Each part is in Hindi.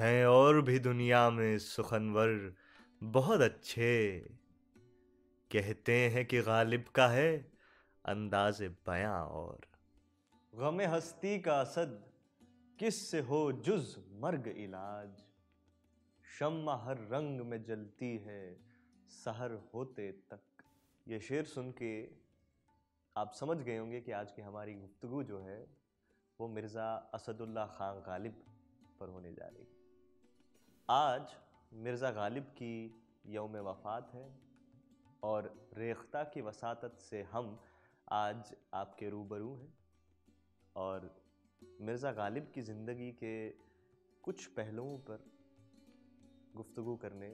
हैं और भी दुनिया में सुखनवर बहुत अच्छे। कहते हैं कि गालिब का है अंदाज बयां और। गम हस्ती का असद किस से हो जुज मर्ग इलाज। शम्मा हर रंग में जलती है, सहर होते तक। ये शेर सुन के आप समझ गए होंगे कि आज की हमारी गुफ्तगु जो है, वो मिर्ज़ा असदुल्ला ख़ान गालिब पर होने जा रही आज मिर्ज़ा गालिब की यौम वफ़ात है और रेख्ता की वसात से हम आज आपके रूबरू हैं। और मिर्ज़ा गालिब की ज़िंदगी के कुछ पहलुओं पर गुफ्तगु करने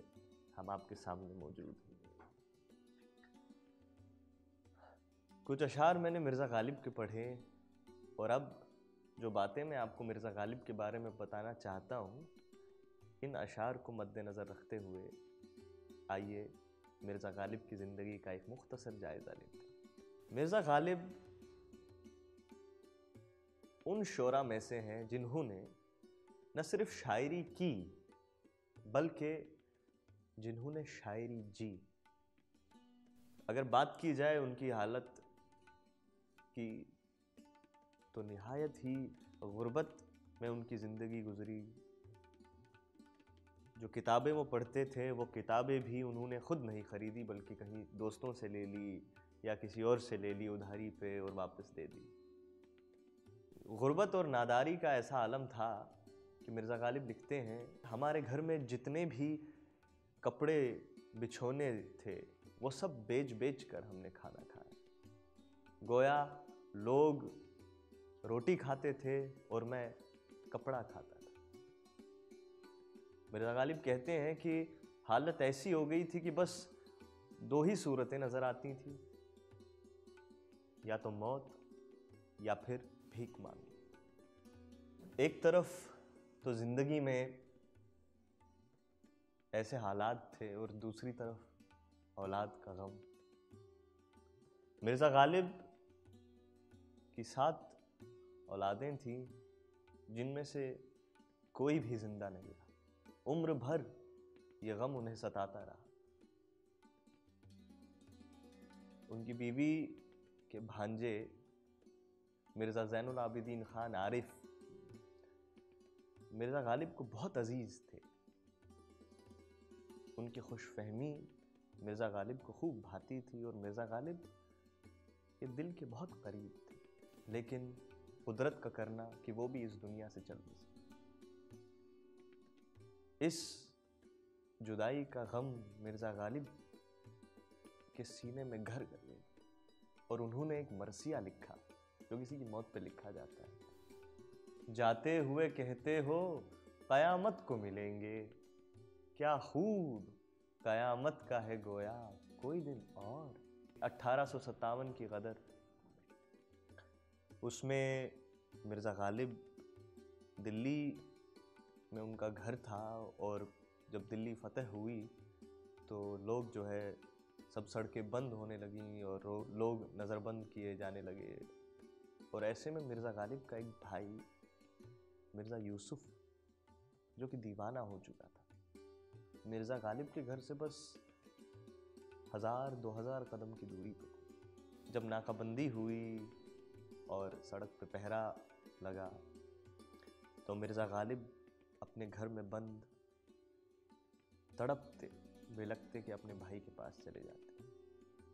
हम आपके सामने मौजूद हैं। कुछ अशार मैंने मिर्ज़ा गालिब के पढ़े और अब जो बातें मैं आपको मिर्ज़ा गालिब के बारे में बताना चाहता हूँ इन अशार को मद्देनज़र रखते हुए, आइए मिर्ज़ा गालिब की ज़िंदगी का एक मुख्तसर जायज़ा लेते हैं। मिर्ज़ा गालिब उन शोरा में से हैं जिन्होंने न सिर्फ़ शायरी की, बल्कि जिन्होंने शायरी जी। अगर बात की जाए उनकी हालत की तो नहायत ही गुर्बत में उनकी ज़िंदगी गुजरी। जो किताबें वो पढ़ते थे, वो किताबें भी उन्होंने ख़ुद नहीं ख़रीदी, बल्कि कहीं दोस्तों से ले ली या किसी और से ले ली, उधारी पे और वापस दे दी। गुर्बत और नादारी का ऐसा आलम था कि मिर्ज़ा गालिब लिखते हैं, हमारे घर में जितने भी कपड़े बिछोने थे, वो सब बेच बेच कर हमने खाना खाया। गोया लोग रोटी खाते थे और मैं कपड़ा खाता मिर्ज़ा गालिब कहते हैं कि हालत ऐसी हो गई थी कि बस दो ही सूरतें नज़र आती थी। या तो मौत, या फिर भीख मांगी एक तरफ़ तो ज़िंदगी में ऐसे हालात थे और दूसरी तरफ़ औलाद का गम। मिर्ज़ा गालिब की सात औलादें थीं, जिनमें से कोई भी ज़िंदा नहीं रहा। उम्र भर ये गम उन्हें सताता रहा। उनकी बीवी के भांजे मिर्ज़ा जैनुल आबिदीन खान आरिफ, मिर्ज़ा गालिब को बहुत अज़ीज़ थे। उनकी खुश फहमी मिर्ज़ा गालिब को खूब भाती थी और मिर्ज़ा गालिब ये दिल के बहुत करीब थे। लेकिन कुदरत का करना कि वो भी इस दुनिया से चल नहीं इस जुदाई का गम मिर्ज़ा गालिब के सीने में घर कर ले और उन्होंने एक मरसिया लिखा, जो किसी की मौत पे लिखा जाता है। जाते हुए कहते हो, कयामत को मिलेंगे। क्या खूब कयामत का है गोया, कोई दिन और। अट्ठारह की कदर उसमें मिर्ज़ा गालिब दिल्ली में उनका घर था और जब दिल्ली फतेह हुई तो लोग जो है सब सड़कें बंद होने लगी और लोग नज़रबंद किए जाने लगे। और ऐसे में मिर्ज़ा गालिब का एक भाई, मिर्ज़ा यूसुफ, जो कि दीवाना हो चुका था। मिर्ज़ा गालिब के घर से बस हज़ार, दो हज़ार कदम की दूरी पर जब नाकाबंदी हुई और सड़क पे पहरा लगा तो मिर्ज़ा गालिब अपने घर में बंद, तड़पते बिलकते कि अपने भाई के पास चले जाते।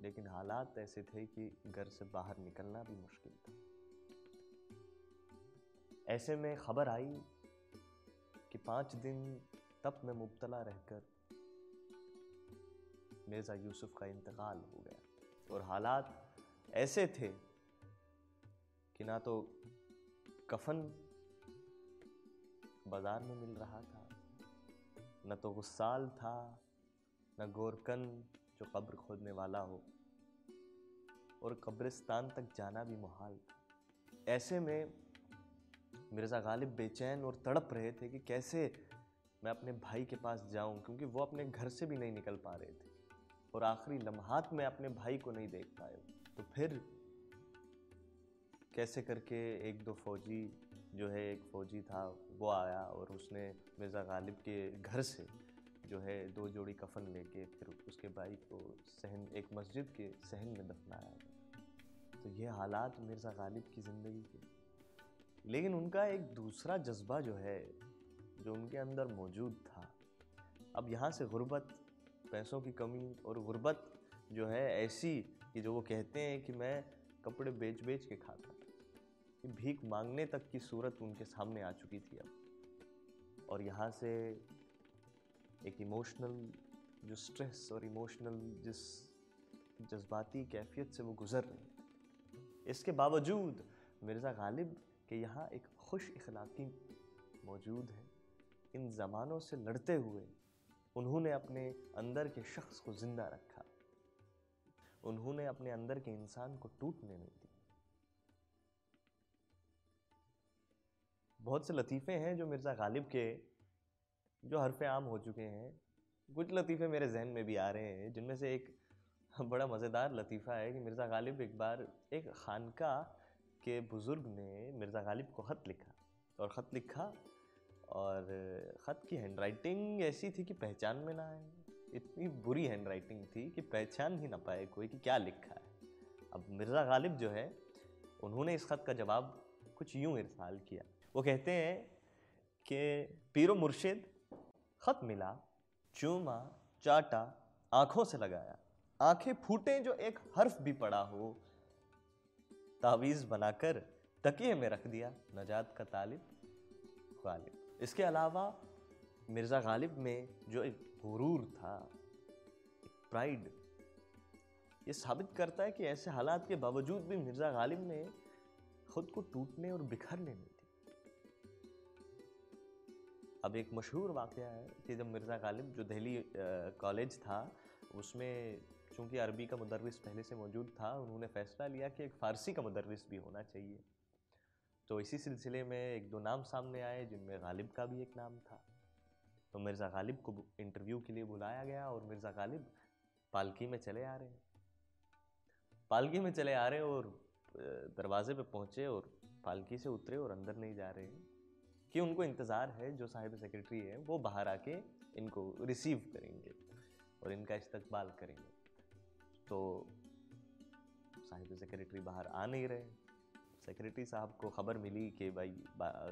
लेकिन हालात ऐसे थे कि घर से बाहर निकलना भी मुश्किल था। ऐसे में खबर आई कि पाँच दिन तप में मुबतला रहकर मिर्ज़ा यूसुफ का इंतकाल हो गया। और हालात ऐसे थे कि ना तो कफन बाज़ार में मिल रहा था। न तो गुस्साल था, न गोरकन जो कब्र खोदने वाला हो। और कब्रिस्तान तक जाना भी मुहाल था। ऐसे में मिर्ज़ा गालिब बेचैन और तड़प रहे थे कि कैसे मैं अपने भाई के पास जाऊँ, क्योंकि वो अपने घर से भी नहीं निकल पा रहे थे। और आखिरी लम्हात में अपने भाई को नहीं देख पाए तो फिर कैसे करके एक दो फौजी जो है एक फ़ौजी था, वो आया और उसने मिर्ज़ा गालिब के घर से जो है दो जोड़ी कफन लेके फिर उसके भाई को सहन, एक मस्जिद के सहन में दफनाया। तो ये हालात मिर्ज़ा गालिब की ज़िंदगी के। लेकिन उनका एक दूसरा जज्बा जो है, जो उनके अंदर मौजूद था, अब यहाँ से गुर्बत, पैसों की कमी और गुर्बत जो है ऐसी कि जो वो कहते हैं कि मैं कपड़े बेच बेच के खाता। कि भीख मांगने तक की सूरत उनके सामने आ चुकी थी अब। और यहाँ से एक इमोशनल जो स्ट्रेस और इमोशनल जिस जज्बाती कैफियत से वो गुज़र रहे इसके बावजूद मिर्ज़ा गालिब के यहाँ एक खुश इखलाकी मौजूद है। इन ज़मानों से लड़ते हुए उन्होंने अपने अंदर के शख्स को ज़िंदा रखा। उन्होंने अपने अंदर के इंसान को टूटने नहीं बहुत से लतीफ़े हैं जो मिर्ज़ा गालिब के जो हरफ आम हो चुके हैं। कुछ लतीफ़े मेरे जहन में भी आ रहे हैं, जिनमें से एक बड़ा मज़ेदार लतीफ़ा है कि मिर्ज़ा गालिब एक बार एक खानका के बुज़ुर्ग ने मिर्ज़ा गालिब को ख़त लिखा और ख़त लिखा और ख़त की हैंड राइटिंग ऐसी थी कि पहचान में ना आए। इतनी बुरी हैंड राइटिंग थी कि पहचान ही ना पाए कोई कि क्या लिखा है। अब मिर्ज़ा गालिब जो है, उन्होंने इस ख़त का जवाब कुछ यूँ इरसाल किया। वो कहते हैं कि पीरो मुर्शिद ख़त मिला, चूमा, चाटा, आँखों से लगाया। आँखें फूटे जो एक हर्फ भी पड़ा हो, तावीज़ बनाकर तकिए में रख दिया, नजात का तालिब, गालिब। इसके अलावा मिर्ज़ा गालिब में जो एक गुरूर था, एक प्राइड, ये साबित करता है कि ऐसे हालात के बावजूद भी मिर्ज़ा गालिब ने खुद को टूटने और बिखरने नहीं अब एक मशहूर वाक़ है कि जब मिर्ज़ा गालिब, जो दिल्ली कॉलेज था। उसमें चूँकि अरबी का मुदरस पहले से मौजूद था, उन्होंने फ़ैसला लिया कि एक फ़ारसी का मुदरस भी होना चाहिए। तो इसी सिलसिले में एक दो नाम सामने आए, जिनमें गालिब का भी एक नाम था। तो मिर्ज़ा गालिब को इंटरव्यू के लिए बुलाया गया और मिर्ज़ा गालिब पालकी में चले आ रहे हैं। पालकी में चले आ रहे और दरवाजे पे पहुँचे और पालकी से उतरे और अंदर नहीं जा रहे कि उनको इंतज़ार है, जो साहिब सेक्रेटरी है, वो बाहर आके इनको रिसीव करेंगे और इनका इस्तकबाल करेंगे। तो साहिब सेक्रेटरी बाहर आ नहीं रहे। सेक्रेटरी साहब को ख़बर मिली कि भाई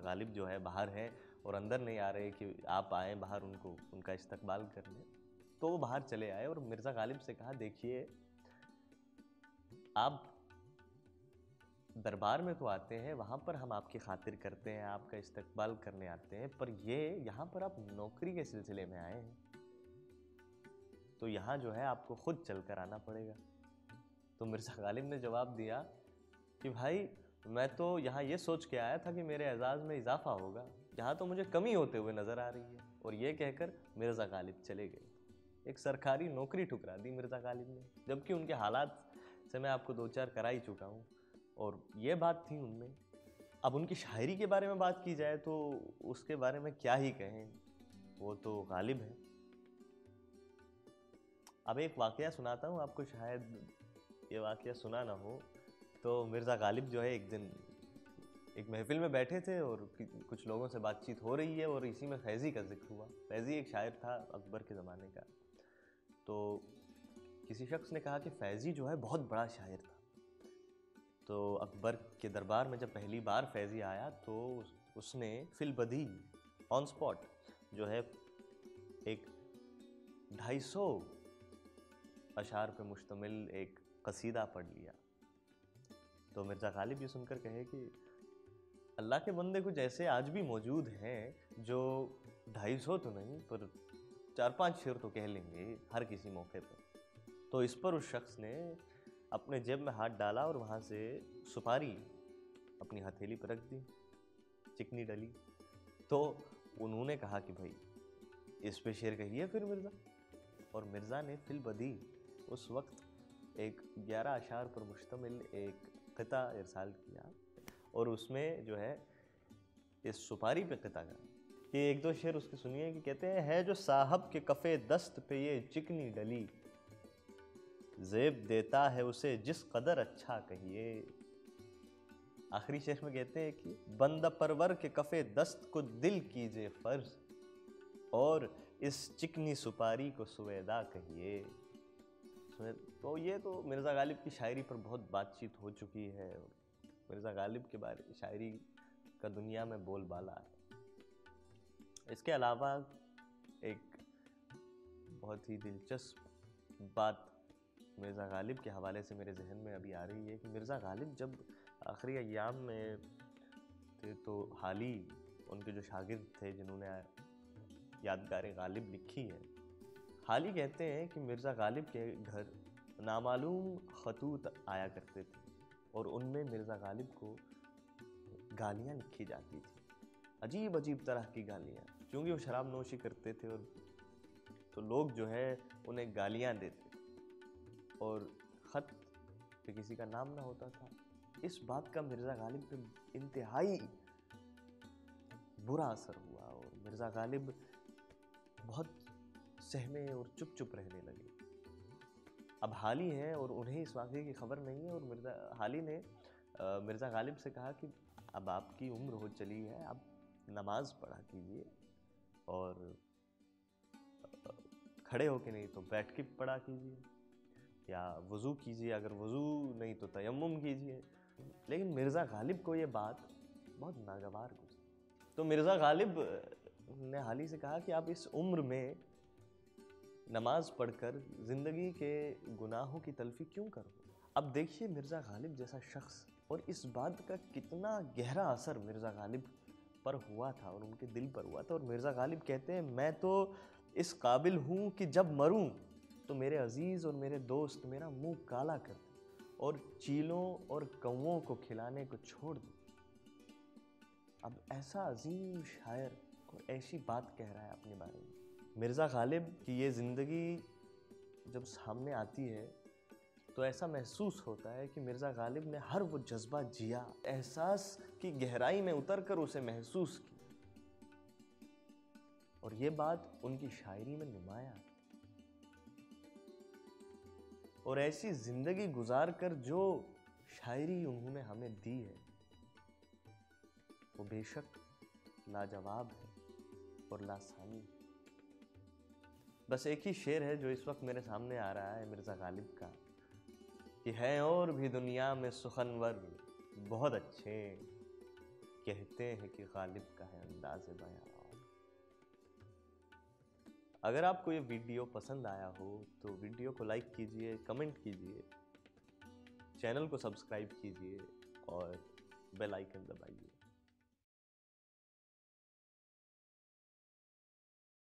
गालिब जो है बाहर है और अंदर नहीं आ रहे कि आप आए बाहर उनको, उनका इस्तकबाल कर लें तो वो बाहर चले आए और मिर्ज़ा गालिब से कहा, देखिए, आप दरबार में तो आते हैं, वहाँ पर हम आपकी खातिर करते हैं, आपका इस्तकबाल करने आते हैं, पर ये यहाँ पर आप नौकरी के सिलसिले में आए हैं। तो यहाँ जो है आपको खुद चल कर आना पड़ेगा। तो मिर्ज़ा गालिब ने जवाब दिया कि भाई, मैं तो यहाँ ये सोच के आया था कि मेरे एजाज़ में इजाफा होगा। यहाँ तो मुझे कमी होते हुए नज़र आ रही है। और ये कहकर मिर्ज़ा गालिब चले गए। एक सरकारी नौकरी ठुकरा दी मिर्ज़ा गालिब ने, जबकि उनके हालात से मैं आपको दो चार करा ही चुका हूँ। और ये बात थी उनमें। अब उनकी शायरी के बारे में बात की जाए तो उसके बारे में क्या ही कहें, वो तो गालिब है। अब एक वाक़ सुनाता हूँ, आपको शायद ये वाक़ सुना ना हो। तो मिर्ज़ा गालिब जो है एक दिन एक महफिल में बैठे थे और कुछ लोगों से बातचीत हो रही है और इसी में फैज़ी का ज़िक्र हुआ। फैज़ी एक शायर था अकबर के ज़माने का। तो किसी शख्स ने कहा कि फैज़ी जो है बहुत बड़ा शायर तो अकबर के दरबार में जब पहली बार फैज़ी आया तो उसने फिल बदी ऑन स्पॉट जो है एक ढाई सौ अशार पर मुश्तमिल एक कसीदा पढ़ लिया। तो मिर्ज़ा गालिब ये सुनकर कहे कि, अल्लाह के बंदे कुछ ऐसे आज भी मौजूद हैं जो ढाई सौ तो नहीं, पर चार पाँच शेर तो कह लेंगे हर किसी मौके पर। तो इस पर उस शख्स ने अपने जेब में हाथ डाला और वहाँ से सुपारी अपनी हथेली पर रख दी, चिकनी डली। तो उन्होंने कहा कि भाई, इस पे शेर कहिए फिर मिर्ज़ा। और मिर्ज़ा ने फिल बदी। उस वक्त एक ग्यारह अशार पर मुश्तमिल एक कता इरसाल किया और उसमें जो है, इस सुपारी पे कता का ये एक दो शेर उसके सुनिए कि कहते हैं, है जो साहब के कफ़े दस्त पे ये चिकनी डली जेब देता है उसे, जिस कदर अच्छा कहिए। आखिरी शेर में कहते हैं कि, बंद परवर के कफे दस्त को दिल कीजिए फ़र्ज़, और इस चिकनी सुपारी को सुवेदा कहिए। तो ये तो मिर्ज़ा गालिब की शायरी पर बहुत बातचीत हो चुकी है मिर्ज़ा गालिब के बारे, शायरी का दुनिया में बोलबाला है। इसके अलावा एक बहुत ही दिलचस्प बात मिर्ज़ा गालिब के हवाले से मेरे जहन में अभी आ रही है कि मिर्ज़ा गालिब जब आखिरी अयाम में थे तो हाली उनके जो शागिर्द थे, जिन्होंने यादगार गालिब लिखी है, हाली कहते हैं कि मिर्ज़ा गालिब के घर नामालूम खतूत आया करते थे और उनमें मिर्ज़ा गालिब को गालियाँ लिखी जाती थी। अजीब अजीब तरह की गालियाँ, क्योंकि वो शराब नोशी करते थे और तो लोग जो है उन्हें गालियाँ देते और ख़त पे किसी का नाम ना होता था। इस बात का मिर्ज़ा गालिब पे इंतहाई बुरा असर हुआ और मिर्ज़ा गालिब बहुत सहमे और चुप चुप रहने लगे। अब हाल ही हैं और उन्हें इस वाक़े की खबर नहीं है और मिर्ज़ा, हाली ने मिर्ज़ा गालिब से कहा कि अब आपकी उम्र हो चली है, आप नमाज़ पढ़ा कीजिए और खड़े हो होके नहीं तो बैठ के पढ़ा कीजिए। या वज़ू कीजिए, अगर वज़ू नहीं तो तयम कीजिए। लेकिन मिर्ज़ा गालिब को ये बात बहुत नागवार गुजरी। तो मिर्ज़ा गालिब ने हाल ही से कहा कि आप इस उम्र में नमाज़ पढ़कर ज़िंदगी के गुनाहों की तलफी क्यों करो अब देखिए मिर्ज़ा गालिब जैसा शख्स और इस बात का कितना गहरा असर मिर्ज़ा गालिब पर हुआ था और उनके दिल पर हुआ था। और मिर्ज़ा गालिब कहते हैं, मैं तो इस काबिल हूँ कि जब मरूँ तो मेरे अज़ीज़ और मेरे दोस्त मेरा मुँह काला कर दे और चीलों और कौओं को खिलाने को छोड़ दो। अब ऐसा अजीम शायर और ऐसी बात कह रहा है अपने बारे में। मिर्ज़ा गालिब की ये ज़िंदगी जब सामने आती है तो ऐसा महसूस होता है कि मिर्ज़ा गालिब ने हर वो जज्बा जिया, एहसास की गहराई में उतर कर उसे महसूस की और ये बात उनकी शायरी में नुमाया और ऐसी ज़िंदगी गुजार कर जो शायरी उन्होंने हमें दी है, वो बेशक लाजवाब है और लासानी है। बस एक ही शेर है जो इस वक्त मेरे सामने आ रहा है, मिर्ज़ा गालिब का। कि है और भी दुनिया में सुखनवर, बहुत अच्छे। कहते हैं कि गालिब का है अंदाज बयान। अगर आपको ये वीडियो पसंद आया हो तो वीडियो को लाइक कीजिए, कमेंट कीजिए, चैनल को सब्सक्राइब कीजिए और बेल आइकन दबाइए।